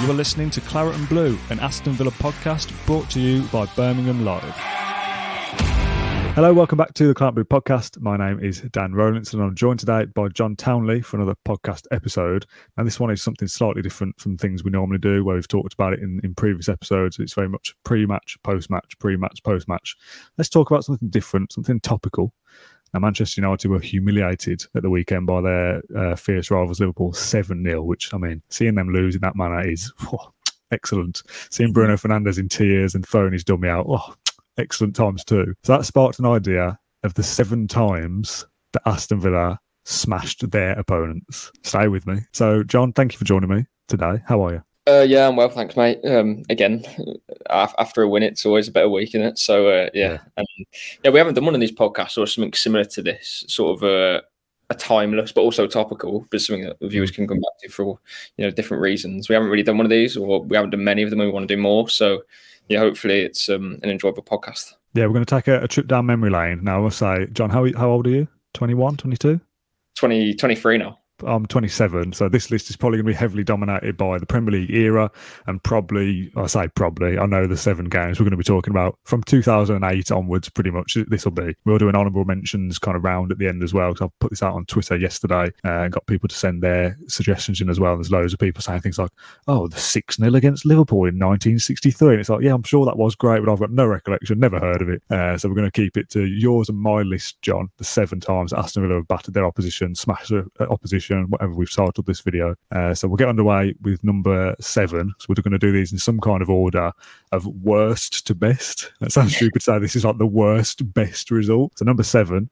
You are listening to Claret and Blue, an Aston Villa podcast brought to you by Birmingham Live. Hello, welcome back to the Claret and Blue podcast. My name is Dan Rolinson and I'm joined today by John Townley for another podcast episode. And this one is something slightly different from things we normally do, where we've talked about it in, in previous episodes. It's very much pre match, post match, pre match, post match. Let's talk about something different, something topical. Now, Manchester United were humiliated at the weekend by their uh, fierce rivals Liverpool 7 0, which, I mean, seeing them lose in that manner is oh, excellent. Seeing Bruno Fernandes in tears and throwing his dummy out, oh, excellent times too. So that sparked an idea of the seven times that Aston Villa smashed their opponents. Stay with me. So, John, thank you for joining me today. How are you? Uh, yeah, I'm well, thanks, mate. Um, again, after a win, it's always a better week, isn't it? So, uh, yeah, yeah. And, yeah, we haven't done one of these podcasts or something similar to this, sort of a, a timeless but also topical, but something that viewers can come back to for you know different reasons. We haven't really done one of these, or we haven't done many of them, and we want to do more. So, yeah, hopefully, it's um, an enjoyable podcast. Yeah, we're going to take a, a trip down memory lane now. I'll say, John, how how old are you? 21, 22? 20, 23 now. I'm 27, so this list is probably going to be heavily dominated by the Premier League era, and probably I say probably I know the seven games we're going to be talking about from 2008 onwards. Pretty much this will be. We'll do an honourable mentions kind of round at the end as well. Because I've put this out on Twitter yesterday uh, and got people to send their suggestions in as well. And there's loads of people saying things like, "Oh, the six 0 against Liverpool in 1963," and it's like, yeah, I'm sure that was great, but I've got no recollection, never heard of it. Uh, so we're going to keep it to yours and my list, John. The seven times Aston Villa have battered their opposition, smashed their opposition whatever we've titled this video. Uh, so we'll get underway with number seven. So we're going to do these in some kind of order of worst to best. That sounds stupid to say this is like the worst best result. So number seven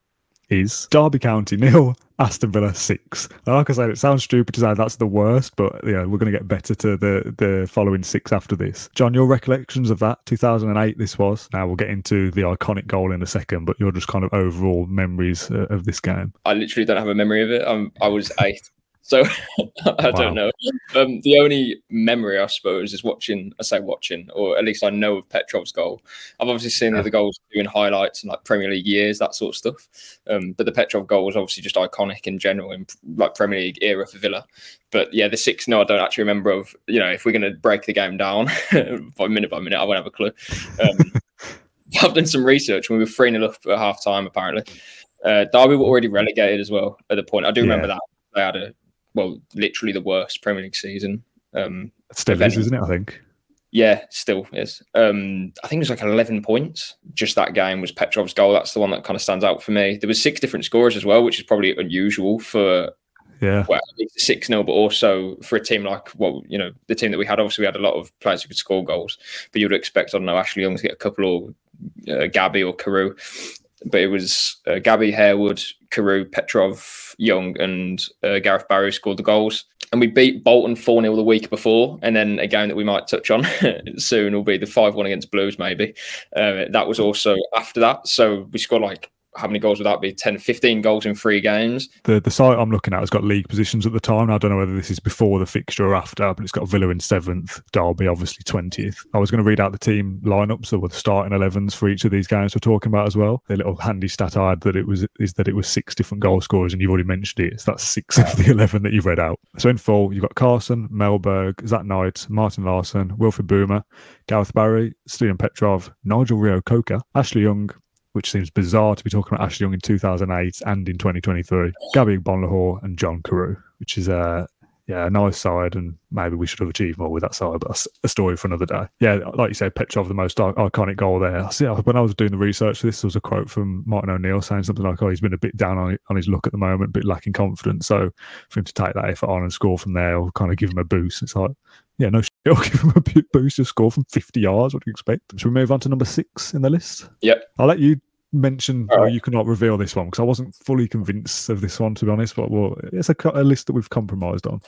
is Derby County nil, Aston Villa six. Like I said, it sounds stupid to say that's the worst, but yeah, we're going to get better to the the following six after this. John, your recollections of that 2008? This was. Now we'll get into the iconic goal in a second, but your just kind of overall memories uh, of this game. I literally don't have a memory of it. I'm, I was eight. So I don't know. Um, the only memory, I suppose, is watching. I say watching, or at least I know of Petrov's goal. I've obviously seen yeah. the goals doing highlights and like Premier League years, that sort of stuff. Um, but the Petrov goal was obviously just iconic in general in like Premier League era for Villa. But yeah, the six. No, I don't actually remember. Of you know, if we're going to break the game down by minute by minute, I won't have a clue. Um, I've done some research and we were 3 0 up at half time, apparently. Uh, Derby were already relegated as well at the point. I do remember yeah. that. They had a well, literally the worst Premier League season. Um, still is, isn't it? I think. Yeah, still is. Um, I think it was like 11 points. Just that game was Petrov's goal. That's the one that kind of stands out for me. There was six different scorers as well, which is probably unusual for yeah, well, six 0 but also for a team like well, you know, the team that we had. Obviously, we had a lot of players who could score goals, but you'd expect I don't know Ashley Young to get a couple or uh, Gabby or Carew but it was uh, Gabby Harewood, Carew, Petrov, Young, and uh, Gareth Barry scored the goals. And we beat Bolton 4 0 the week before. And then a game that we might touch on soon will be the 5 1 against Blues, maybe. Uh, that was also after that. So we scored like how many goals would that be? 10, 15 goals in three games. The the site I'm looking at has got league positions at the time. I don't know whether this is before the fixture or after, but it's got Villa in seventh, Derby obviously 20th. I was going to read out the team lineups, so with starting 11s for each of these games we're talking about as well. The little handy stat I had that it was is that it was six different goal scorers, and you've already mentioned it. So that's six of the 11 that you've read out. So in full, you've got Carson, Mellberg, Zat Knight, Martin Laursen, Wilfred Bouma, Gareth Barry, Steven Petrov, Nigel Reo-Coker, Ashley Young, which seems bizarre to be talking about Ashley Young in 2008 and in 2023. Gabby Agbonlahor and John Carew, which is a yeah, a nice side, and maybe we should have achieved more with that side, but that's a story for another day. Yeah, like you said, Petrov, the most iconic goal there. See, when I was doing the research, this was a quote from Martin O'Neill saying something like, "Oh, he's been a bit down on, on his look at the moment, a bit lacking confidence." So for him to take that effort on and score from there, will kind of give him a boost. It's like, yeah, no, it'll give him a boost to score from 50 yards. What do you expect? Should we move on to number six in the list? Yep. I'll let you mention right. you cannot reveal this one because I wasn't fully convinced of this one to be honest. But well, it's a, a list that we've compromised on.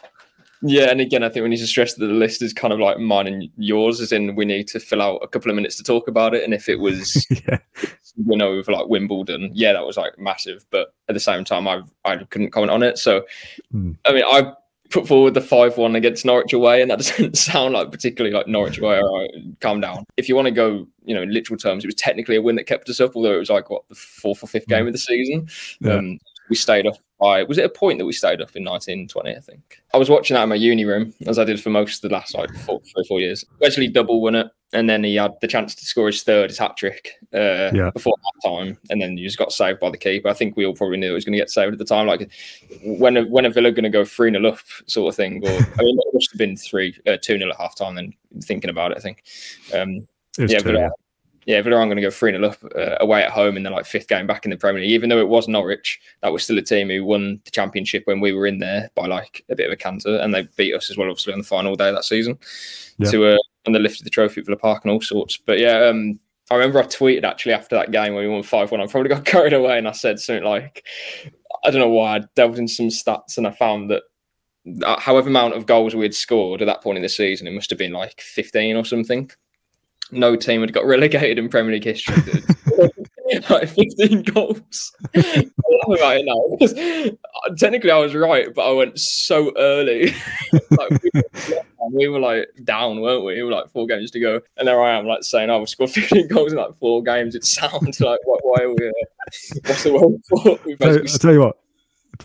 Yeah, and again, I think we need to stress that the list is kind of like mine and yours, as in we need to fill out a couple of minutes to talk about it. And if it was, yeah. you know, with like Wimbledon, yeah, that was like massive. But at the same time, I I couldn't comment on it. So, mm. I mean, I put forward the 5 1 against Norwich away, and that doesn't sound like particularly like Norwich away. All right, calm down. If you want to go, you know, in literal terms, it was technically a win that kept us up, although it was like what the fourth or fifth game mm. of the season. Yeah. Um, we stayed up by was it a point that we stayed up in 1920 i think? I was watching that in my uni room as i did for most of the last like four, three, four years. Wesley double won it and then he had the chance to score his third his hat trick uh, yeah. before that time and then he just got saved by the keeper. I think we all probably knew it was going to get saved at the time like when a, when a villa going to go 3 nil up sort of thing or i mean it must have been 3 uh, 2 nil at half time then thinking about it i think. Um, yeah, Villa, yeah, Villa are going to go 3 0 up uh, away at home in the like fifth game back in the Premier League. Even though it was Norwich, that was still a team who won the championship when we were in there by like a bit of a canter, and they beat us as well, obviously, on the final day of that season. Yeah. To uh, and they lifted the trophy at Villa Park and all sorts. But yeah, um, I remember I tweeted actually after that game when we won 5 1. I probably got carried away and I said something like, I don't know why, I delved into some stats and I found that uh, however amount of goals we had scored at that point in the season, it must have been like 15 or something no team had got relegated in Premier League history. like 15 goals. right now because technically I was right, but I went so early. like, we, were, we, were, like down, weren't we? We were like four games to go, and there I am, like saying, "I oh, scored 15 goals in like four games." It sounds like what, why are we? Uh, what's the world for? I'll tell you what.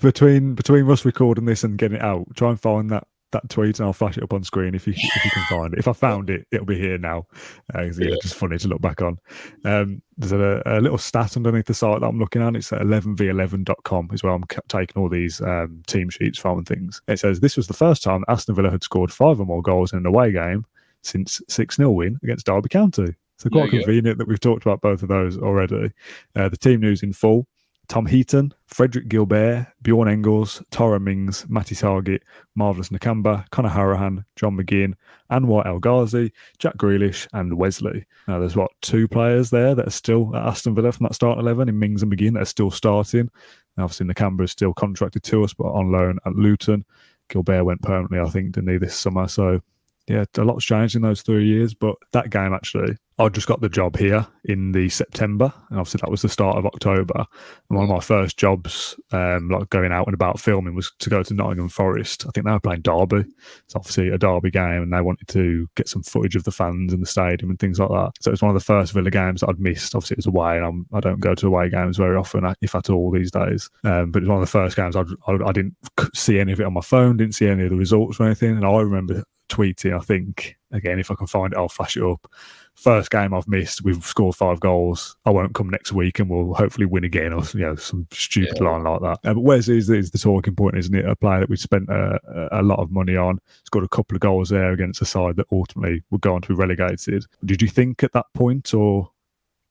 Between between us recording this and getting it out, try and find that that tweet and I'll flash it up on screen if you if you can find it. If I found it, it'll be here now. Uh, yeah, yeah. just funny to look back on. Um, there's a, a, little stat underneath the site that I'm looking at. It's at 11v11.com is where I'm taking all these um, team sheets from and things. It says this was the first time Aston Villa had scored five or more goals in an away game since 6 0 win against Derby County. So quite convenient that we've talked about both of those already. Uh, the team news in full. Tom Heaton, Frederick Guilbert, Bjorn Engels, Tyrone Mings, Matty Targett, Marvelous Nakamba, Conor Hourihane, John McGinn, Anwar El Ghazi, Jack Grealish, and Wesley. Now, there's what, two players there that are still at Aston Villa from that start 11 in Mings and McGinn that are still starting. Now, obviously, Nakamba is still contracted to us, but on loan at Luton. Guilbert went permanently, I think, didn't he, this summer? So, yeah, a lot's changed in those three years. But that game actually, I just got the job here in the September, and obviously that was the start of October. And one of my first jobs, um, like going out and about filming, was to go to Nottingham Forest. I think they were playing Derby. It's obviously a Derby game, and they wanted to get some footage of the fans in the stadium and things like that. So it was one of the first Villa games that I'd missed. Obviously, it was away, and I'm, I do not go to away games very often, if at all, these days. Um, but it was one of the first games I'd, I, I didn't see any of it on my phone, didn't see any of the results or anything. And I remember tweeting, I think, again, if I can find it, I'll flash it up first game I've missed, we've scored five goals. I won't come next week, and we'll hopefully win again, or you know, some stupid yeah. line like that. Uh, but Wes is, is the talking point, isn't it? A player that we've spent a, a lot of money on, scored a couple of goals there against a side that ultimately would go on to be relegated. Did you think at that point, or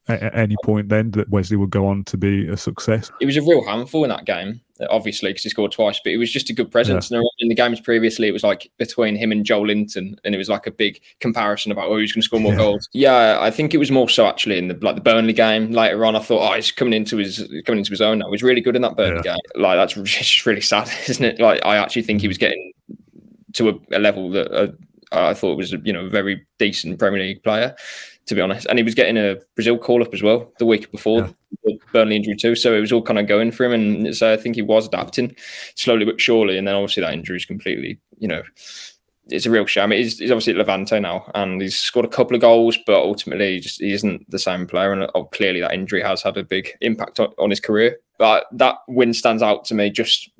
at any point then that Wesley would go on to be a success? It was a real handful in that game obviously because he scored twice, but it was just a good presence. Yeah. And in the games previously, it was like between him and Joelinton, and it was like a big comparison about oh, who's going to score more yeah. goals. Yeah, I think it was more so actually in the like the Burnley game later on. I thought, oh, he's coming into his coming into his own now. He was really good in that Burnley yeah. game. Like that's just really sad, isn't it? Like I actually think he was getting to a, a level that uh, I thought was you know a very decent Premier League player to be honest. And he was getting a Brazil call up as well the week before yeah. the Burnley injury too. So it was all kind of going for him, and so I think he was adapting slowly but surely. And then obviously that injury is completely, you know, it's a real shame. He's, he's obviously at Levante now, and he's scored a couple of goals, but ultimately he just he isn't the same player. And oh, clearly that injury has had a big impact on, on his career. But that win stands out to me just,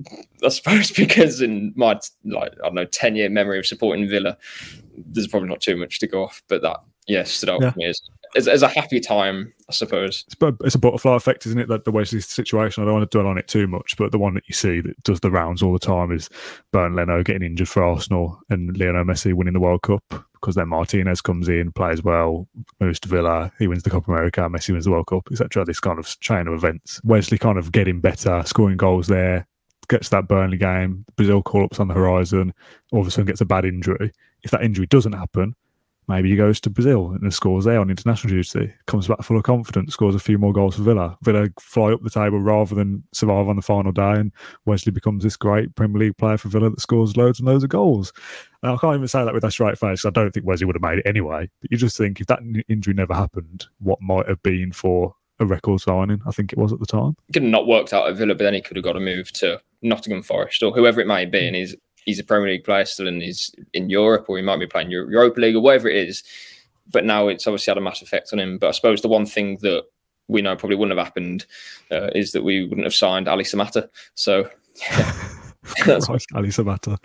I suppose, because in my like I don't know ten year memory of supporting Villa, there's probably not too much to go off, but that yeah, stood out yeah. for me as, as, as, a happy time, I suppose. It's, it's a butterfly effect, isn't it? That the Wesley situation. I don't want to dwell on it too much, but the one that you see that does the rounds all the time is Bernd Leno getting injured for Arsenal and Lionel Messi winning the World Cup because then Martinez comes in, plays well, moves to Villa, he wins the Copa America, Messi wins the World Cup, etc. This kind of chain of events. Wesley kind of getting better, scoring goals there, gets that Burnley game, Brazil call ups on the horizon, all of a sudden gets a bad injury. If that injury doesn't happen, Maybe he goes to Brazil and scores there on international duty, comes back full of confidence, scores a few more goals for Villa. Villa fly up the table rather than survive on the final day, and Wesley becomes this great Premier League player for Villa that scores loads and loads of goals. And I can't even say that with a straight face. I don't think Wesley would have made it anyway. But you just think if that injury never happened, what might have been for a record signing? I think it was at the time. Could have not worked out at Villa, but then he could have got a move to Nottingham Forest or whoever it may be, hmm. and he's he's a Premier League player still and he's in Europe or he might be playing Europa League or whatever it is. But now it's obviously had a massive effect on him. But I suppose the one thing that we know probably wouldn't have happened uh, is that we wouldn't have signed Ali Samatta. So yeah. That's Christ, Ali Samatta.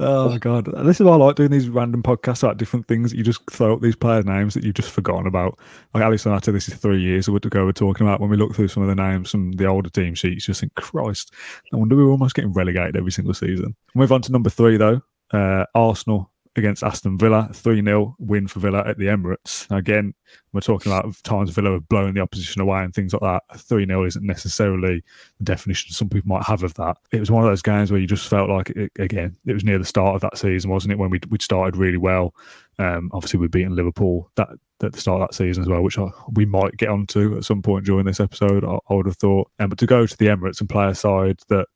Oh god, this is why I like doing these random podcasts about different things. You just throw up these player names that you've just forgotten about. Like Ali Samatta, this is three years ago we're talking about. When we look through some of the names from the older team sheets, just think, Christ, no wonder we're almost getting relegated every single season. Move on to number three though. Uh, Arsenal against Aston Villa, 3 0 win for Villa at the Emirates. Again, we're talking about times Villa have blown the opposition away and things like that. 3 0 isn't necessarily the definition some people might have of that. It was one of those games where you just felt like, it, again, it was near the start of that season, wasn't it? When we'd, we'd started really well. Um, obviously, we'd beaten Liverpool that at the start of that season as well, which I, we might get onto at some point during this episode, I, I would have thought. Um, but to go to the Emirates and play a side that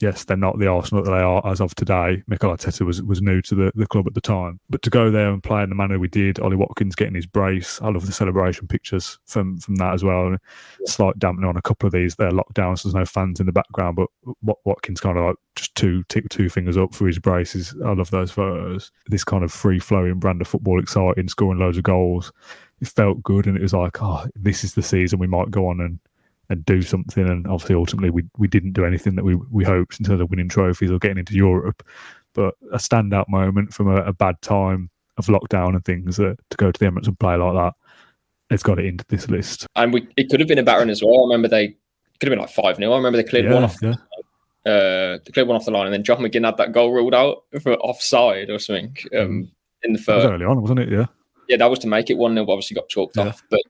yes, they're not the Arsenal that they are as of today. Mikel Arteta was, was new to the, the club at the time. But to go there and play in the manner we did, Ollie Watkins getting his brace, I love the celebration pictures from, from that as well. Slight dampening on a couple of these. They're locked down, so there's no fans in the background. But Watkins kind of like just two tick two fingers up for his braces. I love those photos. This kind of free flowing brand of football, exciting, scoring loads of goals. It felt good, and it was like, oh, this is the season we might go on and and do something. And obviously, ultimately, we, we didn't do anything that we, we hoped in terms of winning trophies or getting into Europe. But a standout moment from a, a bad time of lockdown and things to go to the Emirates and play like that, it's got it into this list. And we it could have been a battering as well. I remember they could have been like 5 0. I remember they cleared yeah, one off. Yeah. Uh, they cleared one off the line, and then John McGinn had that goal ruled out for offside or something um, mm. in the first. early on, wasn't it? Yeah. Yeah, that was to make it one 0 Obviously, got chalked yeah. off, but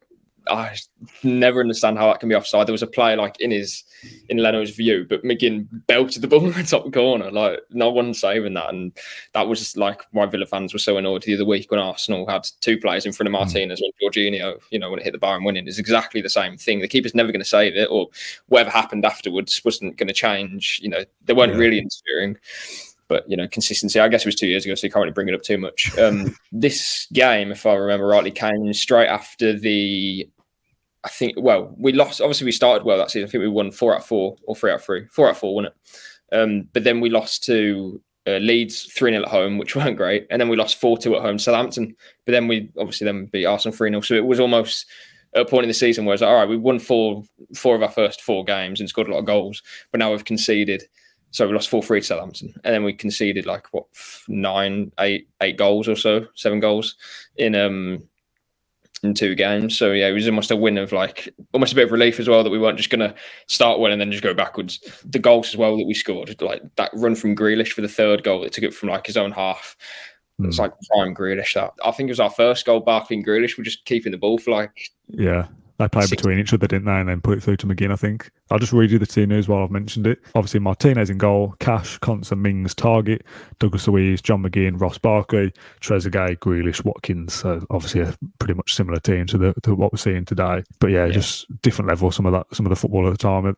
I never understand how that can be offside. There was a play like in his in Leno's view, but McGinn belted the ball in the top corner. Like no one saving that, and that was just like why Villa fans were so annoyed the other week when Arsenal had two players in front of hmm. Martinez mm. and Jorginho. You know when it hit the bar and winning is exactly the same thing. The keeper's never going to save it, or whatever happened afterwards wasn't going to change. You know they weren't yeah. really interfering but you know consistency i guess it was two years ago so you can't really bring it up too much um, this game if i remember rightly came straight after the I think, well, we lost. Obviously, we started well that season. I think we won four out of four or three out of three. Four out of four, wasn't it? Um, but then we lost to uh, Leeds 3 0 at home, which weren't great. And then we lost 4 2 at home to Southampton. But then we obviously then beat Arsenal 3 0. So it was almost a point in the season where it's like, all right, we won four four of our first four games and scored a lot of goals. But now we've conceded. So we lost 4 3 to Southampton. And then we conceded like, what, nine, eight, eight goals or so, seven goals in um in two games. So yeah, it was almost a win of like almost a bit of relief as well that we weren't just going to start well and then just go backwards. The goals as well that we scored, like that run from Grealish for the third goal that took it from like his own half. Mm. It's like prime Grealish. That I think it was our first goal. Barkley and Grealish were just keeping the ball for like yeah. They played between each other, didn't they? And then put it through to McGinn, I think. I'll just read you the team news while I've mentioned it. Obviously, Martinez in goal, Cash, Konsa, Mings, Targett, Douglas Luiz, John McGinn, Ross Barkley, Trezeguet, Grealish, Watkins. So obviously, a pretty much similar team to, the, to what we're seeing today. But yeah, yeah, just different level. Some of that, some of the football at the time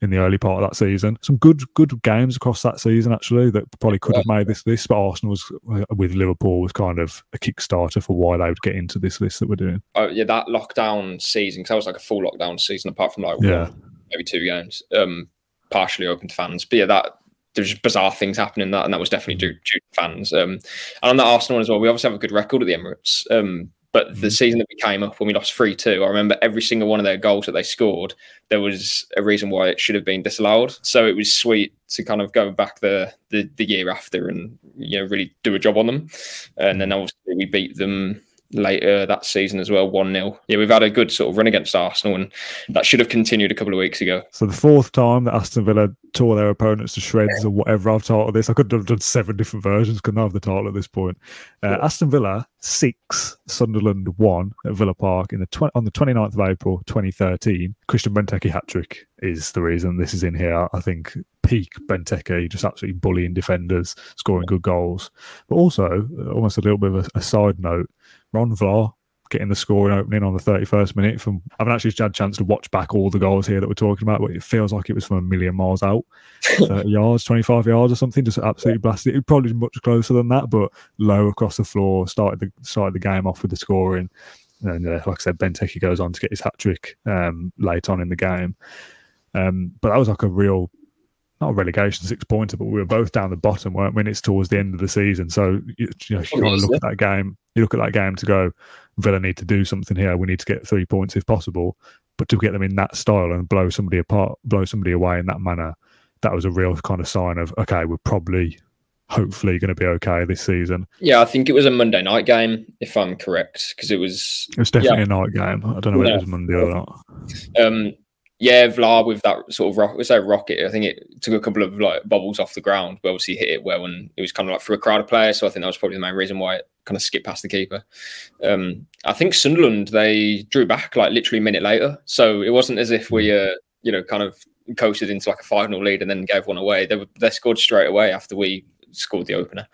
in the early part of that season. Some good, good games across that season actually that probably could have made this list. But Arsenal was uh, with Liverpool was kind of a kickstarter for why they would get into this list that we're doing. Oh yeah, that lockdown season because that was like a full lockdown season apart from like yeah. Maybe two games, um, partially open to fans. But yeah, that there's bizarre things happening that, and that was definitely due, due to fans. Um, and on the Arsenal one as well, we obviously have a good record at the Emirates. Um, but the mm-hmm. season that we came up when we lost 3 2, I remember every single one of their goals that they scored, there was a reason why it should have been disallowed. So it was sweet to kind of go back the, the, the year after and you know really do a job on them. And then mm-hmm. obviously we beat them later that season as well, 1 0. Yeah, we've had a good sort of run against Arsenal, and that should have continued a couple of weeks ago. So, the fourth time that Aston Villa tore their opponents to shreds or whatever I've titled this, I could have done seven different versions, couldn't I, have the title at this point? Uh, Aston Villa, six, Sunderland, one at Villa Park in the tw- on the 29th of April 2013. Christian Benteke hat trick is the reason this is in here. I think peak Benteke, just absolutely bullying defenders, scoring good goals. But also, uh, almost a little bit of a, a side note, Ron Vlaar getting the scoring opening on the 31st minute from I haven't actually had a chance to watch back all the goals here that we're talking about, but it feels like it was from a million miles out. 30 yards, 25 yards or something, just absolutely blasted it. Probably much closer than that, but low across the floor, started the started the game off with the scoring. And uh, like I said, Benteke goes on to get his hat trick um, late on in the game. Um, but that was like a real not a relegation six pointer, but we were both down the bottom, weren't we? And it's towards the end of the season. So you, you know, you kind of look at that game, you look at that game to go, Villa need to do something here. We need to get three points if possible. But to get them in that style and blow somebody apart, blow somebody away in that manner, that was a real kind of sign of okay, we're probably hopefully going to be okay this season. Yeah, I think it was a Monday night game, if I'm correct, because it was. It was definitely yeah. a night game. I don't know whether yeah. it was Monday or not. Um, yeah, Vlaar with that sort of rock, say rocket. I think it took a couple of like bubbles off the ground, but obviously hit it well, and it was kind of like through a crowd of players. So I think that was probably the main reason why it kind of skipped past the keeper. Um, I think Sunderland they drew back like literally a minute later, so it wasn't as if we, uh, you know, kind of coasted into like a 0 lead and then gave one away. They were, they scored straight away after we scored the opener.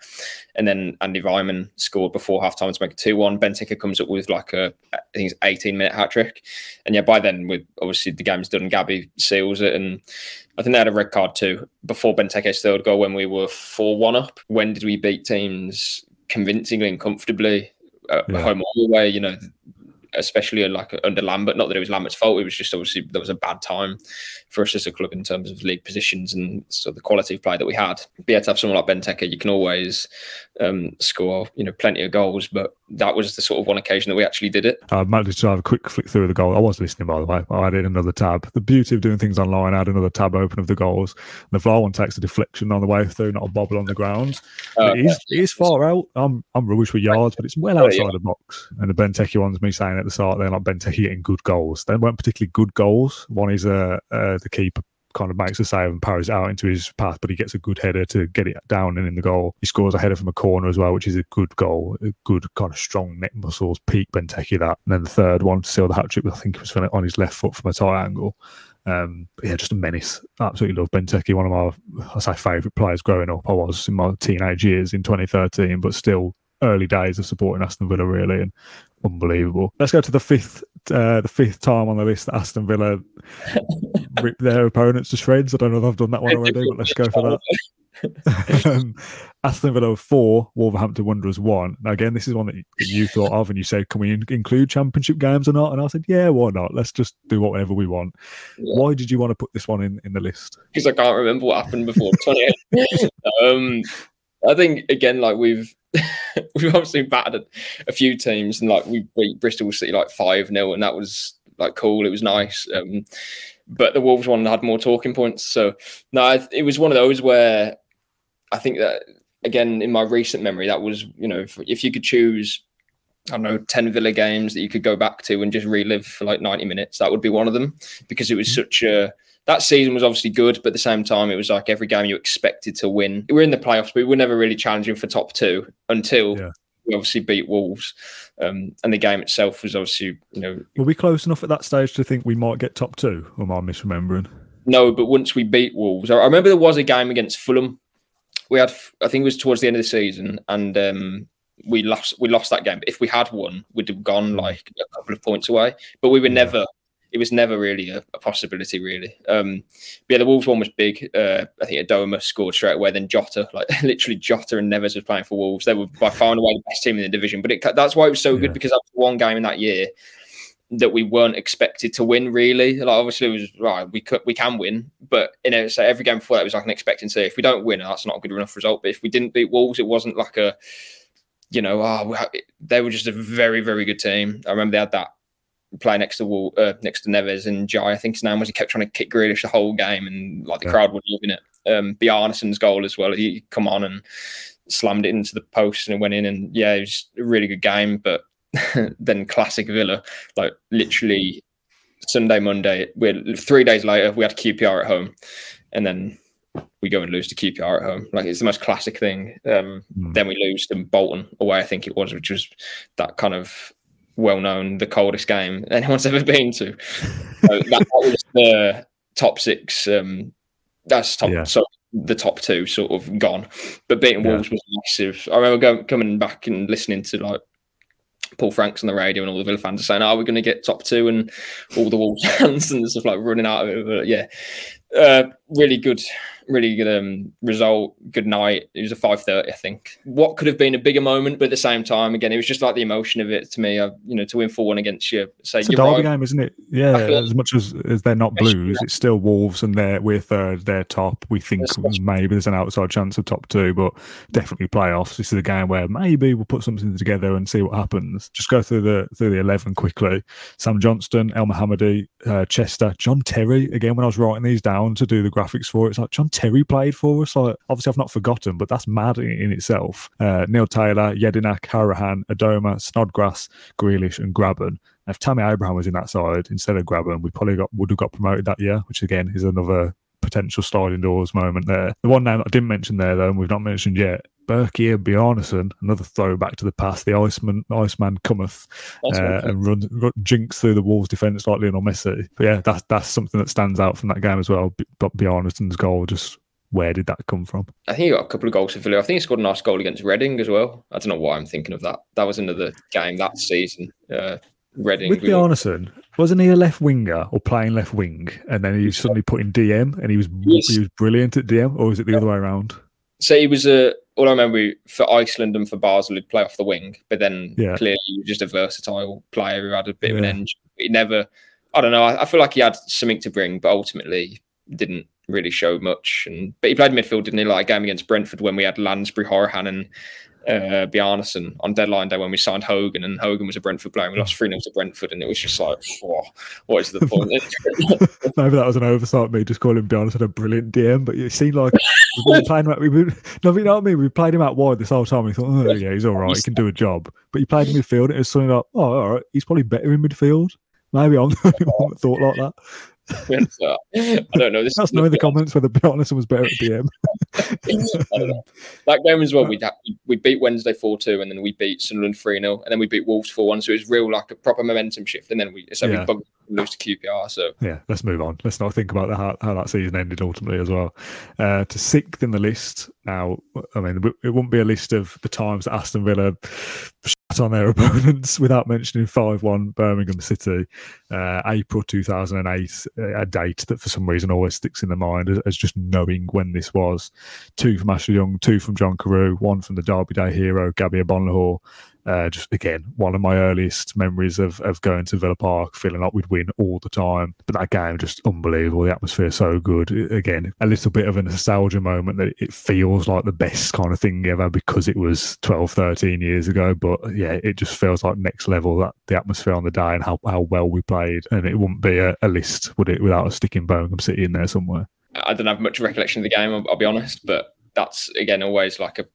And then Andy Weimann scored before halftime to make it 2 1. Benteke comes up with like a, I think it's 18 minute hat trick. And yeah, by then, with obviously the game's done, Gabby seals it. And I think they had a red card too before Benteke's third goal when we were 4 1 up. When did we beat teams convincingly and comfortably? Uh, yeah. home or away, you know, especially like under Lambert. Not that it was Lambert's fault; it was just obviously there was a bad time for us as a club in terms of league positions and so the quality of play that we had. But yeah, to have someone like Benteke, you can always um, score, you know, plenty of goals. But that was the sort of one occasion that we actually did it. I managed to have a quick flick through the goal. I was listening, by the way. I added another tab. The beauty of doing things online, I had another tab open of the goals. The Vlaar one takes a deflection on the way through, not a bobble on the ground. Uh, it, is, it is far out. I'm I'm rubbish with yards, but it's well outside yeah. the box. And the Benteke one's me saying at the start, they're not Benteke getting good goals. They weren't particularly good goals. One is uh, uh, the keeper kind of makes a save and powers out into his path, but he gets a good header to get it down and in the goal. He scores a header from a corner as well, which is a good goal, a good kind of strong neck muscles, peak Benteke that. And then the third one to seal the hat trick, I think it was on his left foot from a tight angle. Um, yeah, just a menace. Absolutely love Benteke. One of my, I say, favourite players growing up. I was in my teenage years in 2013, but still early days of supporting Aston Villa, really, and unbelievable. Let's go to the fifth, uh, the fifth time on the list that Aston Villa rip their opponents to shreds. I don't know if I've done that one already, but let's go for that. um, Aston Villa four, Wolverhampton Wanderers one. Now again, this is one that you thought of, and you said, "Can we include Championship games or not?" And I said, "Yeah, why not? Let's just do whatever we want." Yeah. Why did you want to put this one in in the list? Because I can't remember what happened before twenty eight. um, I think again, like we've we've obviously battered a few teams, and like we beat Bristol City like five 0 and that was like cool. It was nice. Um, but the Wolves one had more talking points. So no, it was one of those where I think that again in my recent memory, that was you know if, if you could choose. I don't know, 10 Villa games that you could go back to and just relive for like 90 minutes. That would be one of them because it was mm-hmm. such a, that season was obviously good, but at the same time, it was like every game you expected to win. We were in the playoffs, but we were never really challenging for top two until yeah. we obviously beat Wolves. Um, and the game itself was obviously, you know. Were we close enough at that stage to think we might get top two? Or am I misremembering? No, but once we beat Wolves, I remember there was a game against Fulham. We had, I think it was towards the end of the season, and um, we lost. We lost that game. But if we had won, we'd have gone like a couple of points away. But we were yeah. never it was never really a, a possibility, really. Um, yeah, the Wolves one was big. Uh, I think Adomah scored straight away. Then Jota, like literally Jota and Neves was playing for Wolves. They were by far and away the best team in the division. But it, that's why it was so yeah. good because that was one game in that year that we weren't expected to win. Really, like obviously it was right. We could we can win, but you know, so every game before that was like an expectancy. If we don't win, that's not a good enough result. But if we didn't beat Wolves, it wasn't like a you know, oh, they were just a very, very good team. I remember they had that play next to Wall, uh, next to Neves and Jai. I think his name was. He kept trying to kick Grealish the whole game, and like the yeah. crowd were loving it. Um, Bjarnason's goal as well. He come on and slammed it into the post and it went in. And yeah, it was a really good game. But then classic Villa, like literally Sunday, Monday. We're three days later. We had QPR at home, and then we go and lose to QPR at home. Like it's the most classic thing. Um, mm. Then we lose to Bolton away. I think it was, which was that kind of well known, the coldest game anyone's ever been to. So that, that, was the top six um, That's top. Yeah. So the top two sort of gone, but beating Yeah. Wolves was massive. I remember going, coming back and listening to like Paul Franks on the radio and all the Villa fans are saying, "Are we going to get top two? And all the Wolves fans and stuff like running out of it. But yeah, uh, really good, really good um, result. Good night. It was a five thirty, I think. What could have been a bigger moment, but at the same time, again, it was just like the emotion of it to me. You know, to win four one against you, say It's a derby right. game, isn't it? Yeah, as much as, as they're not Blues, it's still Wolves, and they're we're third, they're top. We think maybe there's an outside chance of top two, but definitely playoffs. This is a game where maybe we'll put something together and see what happens. Just go through the through the eleven quickly. Sam Johnstone, El Mohammadi, uh, Chester, John Terry. Again, when I was writing these down to do the graphics for it, it's like John Terry played for us. Like obviously, I've not forgotten, but that's mad in, in itself. Uh, Neil Taylor, Jedinak, Hourihane, Adomah, Snodgrass, Grealish, and Grabban. If Tammy Abraham was in that side instead of Grabban, we probably got would have got promoted that year, which again is another potential sliding doors moment there. The one name that I didn't mention there though, and we've not mentioned yet, Birkir Bjarnason, another throwback to the past. The Iceman, Iceman cometh uh, right. and run, run jinks through the Wolves defence like Lionel Messi. But yeah, that's that's something that stands out from that game as well. But Bjarnason's goal, just where did that come from? I think he got a couple of goals for Villa. I think he scored a nice goal against Reading as well. I don't know why I'm thinking of that. That was another game that season. Uh, Reading. With Bjarnason, wasn't he a left winger or playing left wing, and then he suddenly put in DM, and he was Yes. he was brilliant at DM, or was it the other way around? So he was a. All I remember for Iceland and for Basel, he'd play off the wing, but then Yeah. clearly he was just a versatile player who had a bit of an Yeah. engine. He never. I don't know. I, I feel like he had something to bring, but ultimately didn't really show much. And but he played midfield, didn't he? Like a game against Brentford when we had Lansbury, Hourihane, and uh, Bjarnason on deadline day when we signed Hogan, and Hogan was a Brentford player. and We lost three 0 to Brentford, and it was just like, what is the point? Maybe that was an oversight, me just calling Bjarnason a brilliant DM, but it seemed like we've been playing him out, we were, no, you know what I mean? We played him out wide this whole time. We thought, oh, yeah, he's all right, he can do a job. But he played in midfield, and it was something like, oh, all right, he's probably better in midfield. Maybe I'm the only one that thought like that. I don't know. This Let us know in the comments whether Bjarnason was better at DM. That game as well, we we beat Wednesday 4 2, and then we beat Sunderland 3 0, and then we beat Wolves 4 1. So it was real, like a proper momentum shift. And then we, so Yeah. we bugged, lose to QPR. So yeah, let's move on. Let's not think about the, how, how that season ended ultimately as well. Uh, to sixth in the list now, I mean, it wouldn't be a list of the times that Aston Villa shut on their opponents without mentioning 5 1 Birmingham City, uh, April 2008, a date that for some reason always sticks in the mind as, as just knowing when this was. Two from Ashley Young, two from John Carew, one from the Derby Day hero, Gabby Agbonlahor. Uh, just again, one of my earliest memories of, of going to Villa Park, feeling like we'd win all the time. But that game, just unbelievable. The atmosphere so good. Again, a little bit of a nostalgia moment that it feels like the best kind of thing ever because it was 12, 13 years ago. But yeah, it just feels like next level that the atmosphere on the day and how, how well we played. And it wouldn't be a, a list, would it, without a sticking Birmingham City in there somewhere. I don't have much recollection of the game, I'll, I'll be honest, but that's again always like a,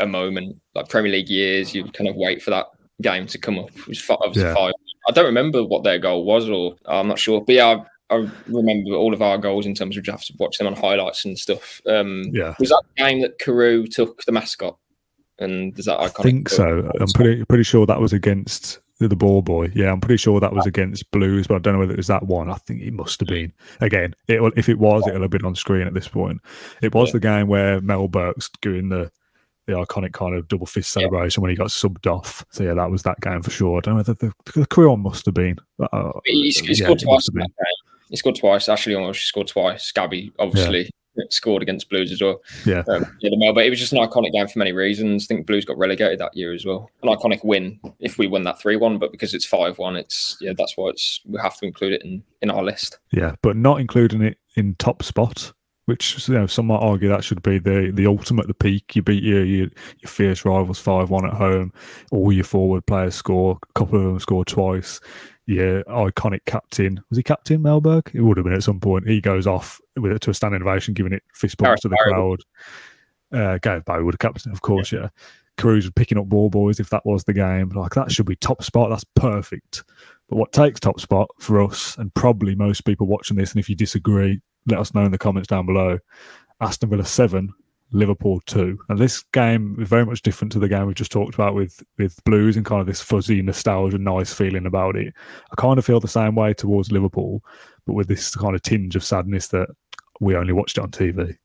a moment. Like Premier League years, you kind of wait for that game to come up. It was five, Yeah. five. I don't remember what their goal was, or I'm not sure. But yeah, I, I remember all of our goals in terms of just have to watch them on highlights and stuff. Um, Yeah. Was that the game that Carew took the mascot? And does that iconic? I think so. I'm pretty pretty sure that was against the, ball boy. Yeah, I'm pretty sure that was against Blues, but I don't know whether it was that one. I think it must have been. Again, it, if it was, it'll have been on screen at this point. It was Yeah. the game where Mellberg doing the the iconic kind of double fist Yeah. celebration when he got subbed off. So yeah, that was that game for sure. I don't know the, the career one must have been. Uh, He, he yeah, scored twice must have in that game. He scored twice. Ashley almost scored twice. Gabby obviously scored against Blues as well. Yeah. Um, yeah, the Mel, but it was just an iconic game for many reasons. I think Blues got relegated that year as well. An iconic win if we won that three one, but because it's five one, it's yeah, that's why it's we have to include it in in our list. Yeah, but not including it in top spot, which you know some might argue that should be the the ultimate, the peak. You beat your your, your fierce rivals five one at home. All your forward players score. A couple of them score twice. Your iconic captain was he captain Mellberg? It would have been at some point. He goes off with it to a standing ovation, giving it fist bumps to the crowd. Uh, Gareth Barry would have captain, of course. Yeah. Cruz was picking up ball boys if that was the game. Like that should be top spot. That's perfect. But what takes top spot for us, and probably most people watching this, and if you disagree, let us know in the comments down below. Aston Villa seven, Liverpool two. And this game is very much different to the game we just talked about with with Blues and kind of this fuzzy nostalgia, nice feeling about it. I kind of feel the same way towards Liverpool, but with this kind of tinge of sadness that we only watched it on TV,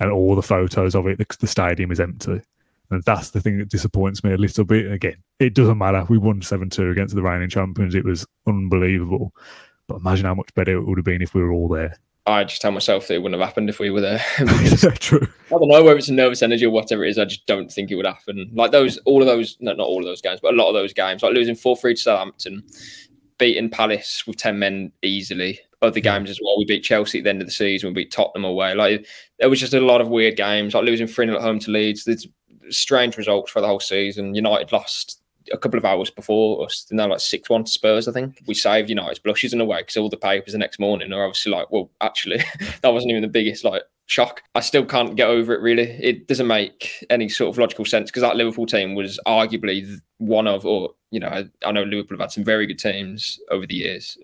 and all the photos of it, the, the stadium is empty. And that's the thing that disappoints me a little bit. Again, it doesn't matter. We won 7 2 against the reigning champions. It was unbelievable. But imagine how much better it would have been if we were all there. I just tell myself that it wouldn't have happened if we were there. true. I don't know whether it's a nervous energy or whatever it is. I just don't think it would happen. Like those, all of those, no, not all of those games, but a lot of those games, like losing 4 3 to Southampton, beating Palace with 10 men easily. Other games as well. We beat Chelsea at the end of the season. We beat Tottenham away. Like there was just a lot of weird games, like losing 3 0 at home to Leeds. There's strange results for the whole season. United lost a couple of hours before us, now like 6 1 to Spurs, I think. We saved United's blushes in a way because all the papers the next morning are obviously like, well, actually, that wasn't even the biggest like shock. I still can't get over it really. It doesn't make any sort of logical sense because that Liverpool team was arguably one of, or, you know, I, I know Liverpool have had some very good teams over the years,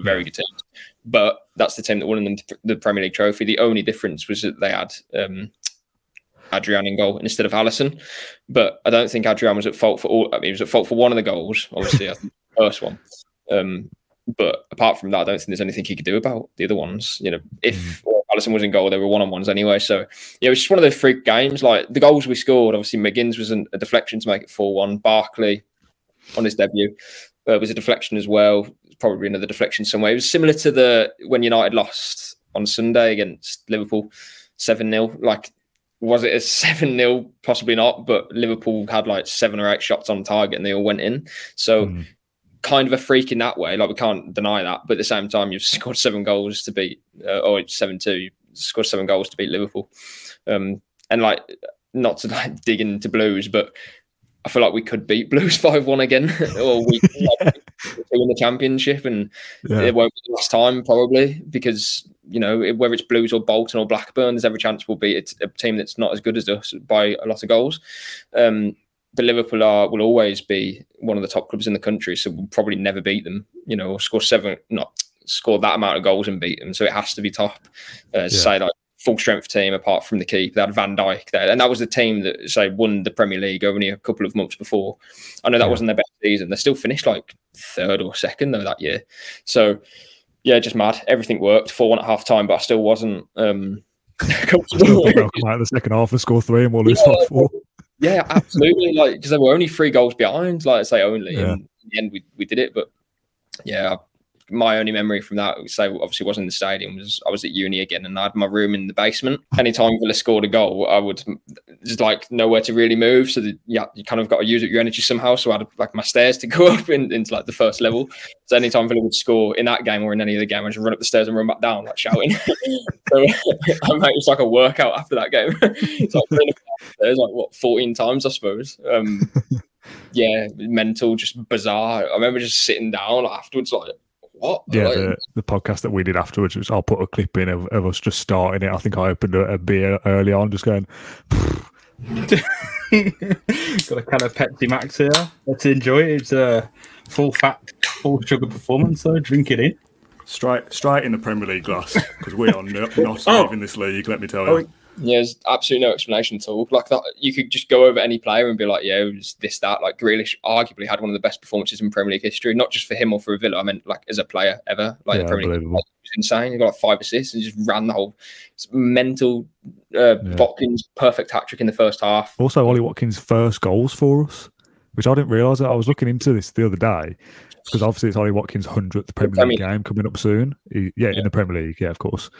very good teams, but that's the team that won them the Premier League trophy. The only difference was that they had um, Adrian in goal instead of Alisson. But I don't think Adrian was at fault for all. I mean, he was at fault for one of the goals, obviously, I think the first one. Um, but apart from that, I don't think there's anything he could do about the other ones. You know, if mm. Alisson was in goal, they were one on ones anyway. So yeah, it was just one of those freak games. Like the goals we scored, obviously McGinn's was an, a deflection to make it four one. Barkley on his debut uh, was a deflection as well. Probably another deflection somewhere. It was similar to the when United lost on Sunday against Liverpool seven 0 Like was it a 7 0? Possibly not, but Liverpool had like seven or eight shots on target and they all went in. So, mm. kind of a freak in that way. Like, we can't deny that. But at the same time, you've scored seven goals to beat, uh, or 7 2, scored seven goals to beat Liverpool. Um, and like, not to like dig into Blues, but I feel like we could beat Blues 5 1 again, or we like, win the championship. And yeah. it won't be the last time, probably, because you know, whether it's Blues or Bolton or Blackburn, there's every chance we'll beat a team that's not as good as us by a lot of goals. Um, but Liverpool are will always be one of the top clubs in the country, so we'll probably never beat them. You know, or score seven, not score that amount of goals and beat them. So it has to be top. Uh, yeah. Say like full strength team apart from the keeper. They had Van Dijk there, and that was the team that say won the Premier League only a couple of months before. I know that yeah. wasn't their best season. They still finished like third or second though that year. So yeah, just mad. Everything worked. Four one at half time, but I still wasn't um comfortable. come out the second half and score three and we'll lose yeah, four. Yeah, absolutely. like because they were only three goals behind. Like I say, only. Yeah. And in the end, we, we did it. But yeah, my only memory from that, so obviously wasn't in the stadium, was I was at uni again and I had my room in the basement. Anytime Villa scored a goal, I would just like nowhere to really move. So that, yeah, you kind of got to use up your energy somehow. So I had like my stairs to go up in, into like the first level. So anytime Villa would score in that game or in any other game, I just run up the stairs and run back down, like shouting. so I made it's like a workout after that game. it's like there's like what 14 times, I suppose. Um, yeah, mental, just bizarre. I remember just sitting down afterwards, like what? Yeah, the, the podcast that we did afterwards, which I'll put a clip in of, of us just starting it. I think I opened a, a beer early on, just going. Got a kind of Pepsi Max here. Let's enjoy it. It's a full fat, full sugar performance, so drink it in. Straight, straight in the Premier League glass because we are not, not oh. leaving this league. Let me tell you. Oh, Yeah, there's absolutely no explanation at all. Like that, you could just go over any player and be like, "Yeah, it was this, that." Like Grealish arguably had one of the best performances in Premier League history, not just for him or for a Villa. I mean, like as a player ever. Like yeah, the Premier League, was insane. He got like five assists and just ran the whole mental. Uh, yeah. Watkins perfect hat trick in the first half. Also, Ollie Watkins' first goals for us, which I didn't realise. I was looking into this the other day because obviously it's Ollie Watkins' hundredth Premier League game coming up soon. He, yeah, yeah, in the Premier League, yeah, of course.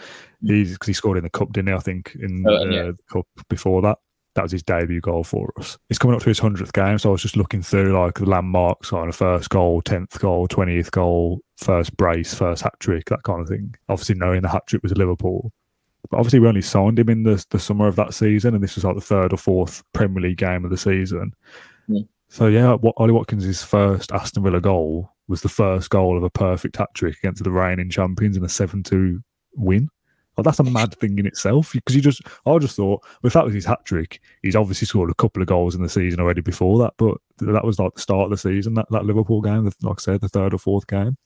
Mm. He's because he scored in the cup, didn't he? I think in uh, yeah. the cup before that. That was his debut goal for us. He's coming up to his hundredth game, so I was just looking through like the landmarks on a first goal, tenth goal, twentieth goal, first brace, first hat trick, that kind of thing. Obviously, knowing the hat trick was Liverpool, but obviously we only signed him in the the summer of that season, and this was like the third or fourth Premier League game of the season. Mm. So yeah, what Ollie Watkins' first Aston Villa goal was the first goal of a perfect hat trick against the reigning champions in a seven-two win. Well, that's a mad thing in itself because you just, I just thought, well, if that was his hat trick, he's obviously scored a couple of goals in the season already before that, but that was like the start of the season, that, that Liverpool game, like I said, the third or fourth game.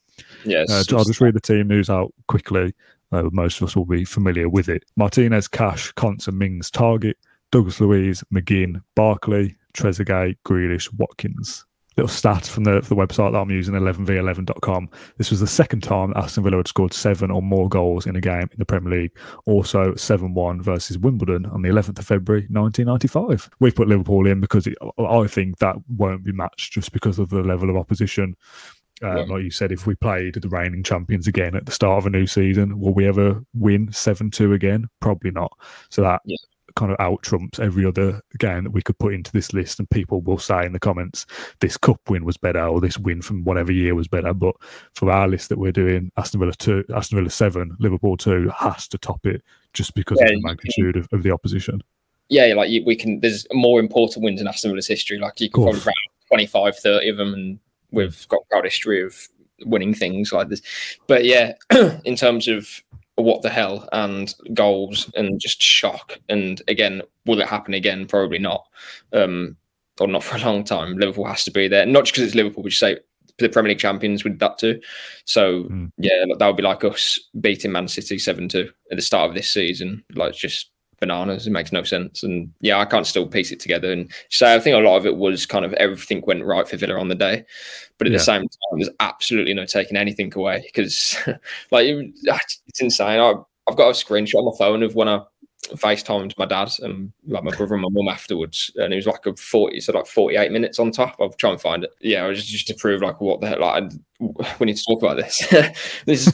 Yes. Uh, just... I'll just read the team news out quickly. Uh, most of us will be familiar with it. Martinez, Cash, Konsa, Mings, Targett, Douglas Luiz, McGinn, Barkley, Trezeguet, Grealish, Watkins. little stat from the, the website that I'm using, 11v11.com. This was the second time Aston Villa had scored seven or more goals in a game in the Premier League. Also 7 1 versus Wimbledon on the 11th of February 1995. We've put Liverpool in because it, I think that won't be matched just because of the level of opposition. Um, yeah. Like you said, if we played the reigning champions again at the start of a new season, will we ever win 7 2 again? Probably not. So that yeah kind of out trumps every other game that we could put into this list, and people will say in the comments this cup win was better or this win from whatever year was better. But for our list that we're doing, Aston Villa two, Aston Villa seven, Liverpool two has to top it just because yeah, of the magnitude of, of, the opposition. Yeah, like we can. There's more important wins in Aston Villa's history. Like you can probably round 25, 30 of them, and we've mm. got a proud history of winning things like this. But yeah, in terms of what the hell and goals and just shock. And again, will it happen again? Probably not. Um, or not for a long time. Liverpool has to be there, not just because it's Liverpool, but say the Premier League champions with that too. So mm. yeah, that would be like us beating Man City seven two at the start of this season. Like just bananas. It makes no sense. And yeah, I can't still piece it together. And so I think a lot of it was kind of everything went right for Villa on the day. But at yeah. the same time, there's absolutely no taking anything away because like ah, it's insane. I, I've got a screenshot on my phone of when I FaceTimed my dad and like my brother and my mum afterwards, and it was like a forty, so like forty-eight minutes on top. I'll try and find it. Yeah, I was just, just to prove like what the hell. Like, we need to talk about this. this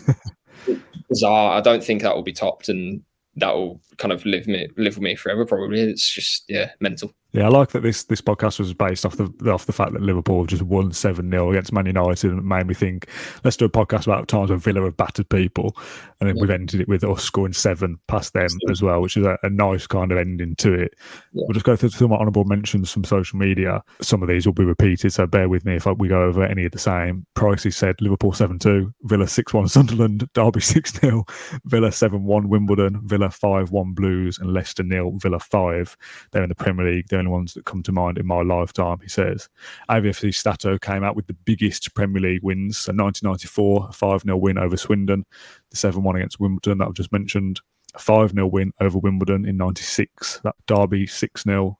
is bizarre. I don't think that will be topped, and that will kind of live me live with me forever. Probably, it's just yeah, mental. Yeah, I like that this this podcast was based off the off the fact that Liverpool just won seven 0 against Man United, and it made me think let's do a podcast about times when Villa have battered people, and then yeah. we've ended it with us scoring seven past them as well, which is a, a nice kind of ending to it. Yeah. We'll just go through some honourable mentions from social media. Some of these will be repeated, so bear with me if we go over any of the same. Pricey said Liverpool seven two, Villa six one Sunderland, Derby six 0 Villa seven one Wimbledon, Villa five one Blues, and Leicester nil, Villa five. They're in the Premier League. They're only ones that come to mind in my lifetime, he says. AVFC Stato came out with the biggest Premier League wins. So 1994, 5 0 win over Swindon, the 7 1 against Wimbledon that I've just mentioned, a 5 0 win over Wimbledon in 96, that Derby 6 0.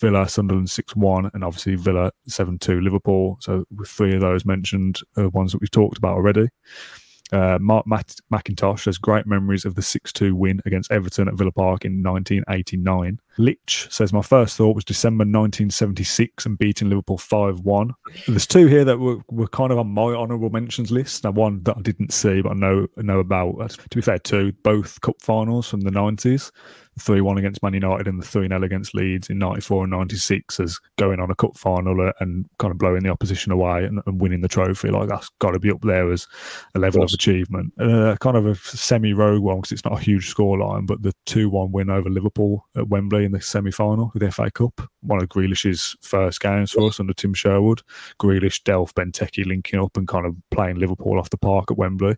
Villa, Sunderland 6 1, and obviously Villa 7 2 Liverpool. So, with three of those mentioned, uh, ones that we've talked about already. Uh, Mark McIntosh has great memories of the 6 2 win against Everton at Villa Park in 1989. Litch says, My first thought was December 1976 and beating Liverpool 5 1. There's two here that were, were kind of on my honourable mentions list. Now, one that I didn't see, but I know, know about. To be fair, two, both cup finals from the 90s. 3 1 against Man United and the 3 0 against Leeds in 94 and 96 as going on a cup final and kind of blowing the opposition away and, and winning the trophy. Like, that's got to be up there as a level of, of achievement. Uh, kind of a semi rogue one because it's not a huge scoreline, but the 2 1 win over Liverpool at Wembley in the semi final with the FA Cup, one of Grealish's first games for us under Tim Sherwood. Grealish, Delph, Benteke linking up and kind of playing Liverpool off the park at Wembley.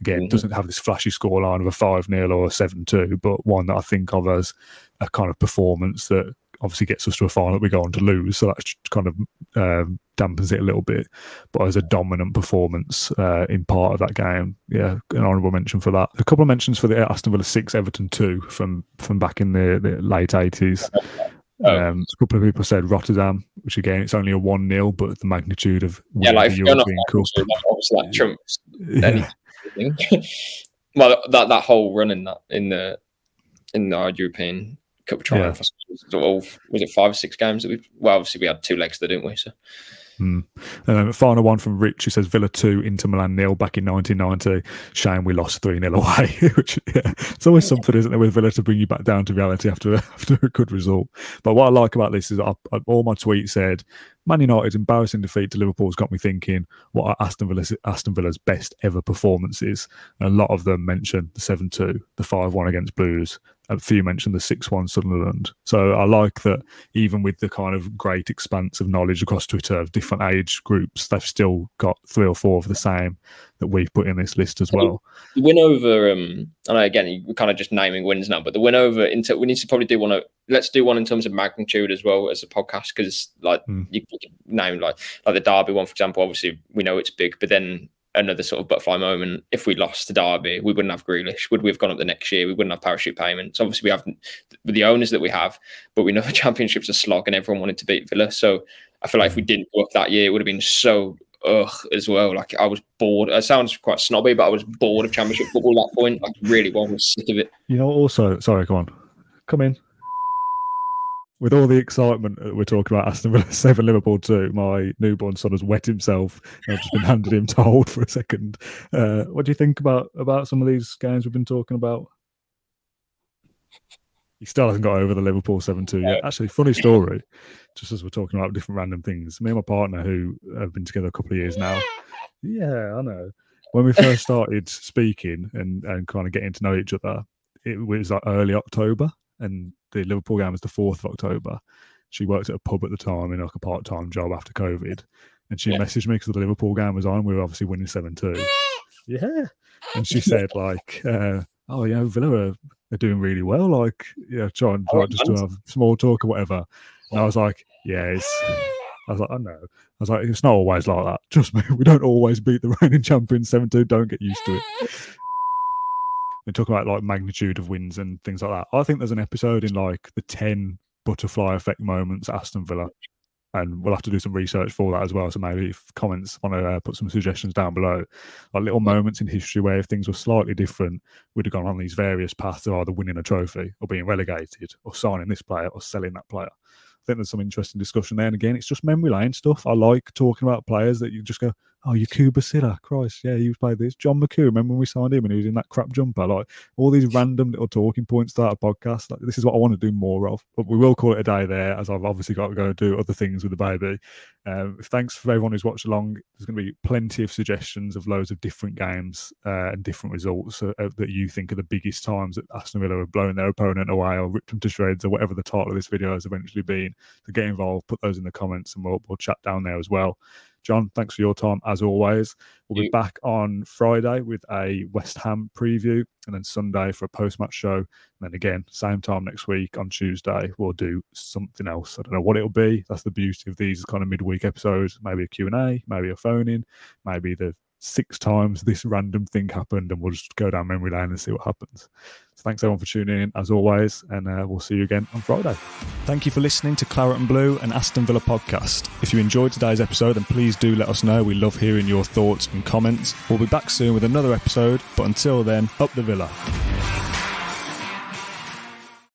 Again, mm-hmm. doesn't have this flashy scoreline of a 5 0 or a 7 2, but one that I think of as a kind of performance that obviously gets us to a final that we go on to lose. So that kind of um, dampens it a little bit. But as a dominant performance uh, in part of that game, yeah, an honourable mention for that. A couple of mentions for the Aston Villa 6, Everton 2 from, from back in the, the late 80s. Oh. Um, a couple of people said Rotterdam, which again, it's only a 1 0, but the magnitude of yeah, like the European Cup. Obviously, that trumps yeah. well, that that whole run in that in the in our European Cup triumph, yeah. all, was it five or six games that we? Well, obviously we had two legs there, didn't we? So. Mm. Um, final one from Rich, who says Villa 2, Inter Milan nil back in 1990. Shame we lost 3 0 away. Which, yeah, it's always something, isn't it, with Villa to bring you back down to reality after, after a good result. But what I like about this is I, I, all my tweets said Man United's embarrassing defeat to Liverpool has got me thinking what are Aston Villa's, Aston Villa's best ever performances. And a lot of them mention the 7 2, the 5 1 against Blues. A few mentioned the 6 1 Sunderland. So I like that even with the kind of great expanse of knowledge across Twitter of different age groups, they've still got three or four of the same that we've put in this list as well. The win over, um, I know again, we're kind of just naming wins now, but the win over, into, we need to probably do one. Of, let's do one in terms of magnitude as well as a podcast because, like, mm. you, you can name like like the Derby one, for example. Obviously, we know it's big, but then another sort of butterfly moment. If we lost to Derby, we wouldn't have Grealish. Would we have gone up the next year? We wouldn't have parachute payments. Obviously, we have the owners that we have, but we know the championship's a slog and everyone wanted to beat Villa. So I feel like if we didn't up that year, it would have been so ugh as well. Like I was bored. It sounds quite snobby, but I was bored of Championship football at that point. Like really, one was sick of it. You know, also, sorry, come on, come in. With all the excitement that we're talking about Aston Villa seven Liverpool two, my newborn son has wet himself. I've just been handed him to hold for a second. Uh, what do you think about about some of these games we've been talking about? He still hasn't got over the Liverpool 7 2 yet. Actually, funny story, just as we're talking about different random things. Me and my partner, who have been together a couple of years now, yeah, I know. When we first started speaking and, and kind of getting to know each other, it was like early October, and the Liverpool game was the 4th of October. She worked at a pub at the time in like a part time job after COVID. And she yeah. messaged me because the Liverpool game was on. We were obviously winning 7 2. Yeah. And she said, like, uh, oh, yeah, Villa are they're doing really well. Like, yeah, trying to like, just to have small talk or whatever. And I was like, yeah, it's. I was like, I know. I was like, it's not always like that. Trust me, we don't always beat the reigning champions 7 2. Don't get used to it. We talk about like magnitude of wins and things like that. I think there's an episode in like the 10 butterfly effect moments Aston Villa and we'll have to do some research for that as well. So maybe if comments want to uh, put some suggestions down below, like little moments in history where if things were slightly different, we'd have gone on these various paths of either winning a trophy or being relegated or signing this player or selling that player. I think there's some interesting discussion there. And again, it's just memory lane stuff. I like talking about players that you just go, oh, Yacouba Sylla, Christ, yeah, he was played this. John McCoo, remember when we signed him and he was in that crap jumper? Like all these random little talking points to that podcast. Like, this is what I want to do more of. But we will call it a day there, as I've obviously got to go and do other things with the baby. Um, thanks for everyone who's watched along. There's going to be plenty of suggestions of loads of different games uh, and different results uh, uh, that you think are the biggest times that Aston Villa have blown their opponent away or ripped them to shreds or whatever the title of this video has eventually been. To get involved, put those in the comments and we'll, we'll chat down there as well. John, thanks for your time as always. We'll be back on Friday with a West Ham preview and then Sunday for a post match show. And then again, same time next week on Tuesday, we'll do something else. I don't know what it'll be. That's the beauty of these kind of midweek episodes. Maybe a Q&A, maybe a phone in, maybe the six times this random thing happened and we'll just go down memory lane and see what happens. So thanks everyone for tuning in as always, and uh, we'll see you again on Friday. Thank you for listening to Claret and Blue and Aston Villa podcast. If you enjoyed today's episode, then please do let us know. We love hearing your thoughts and comments. We'll be back soon with another episode, but until then, up the Villa.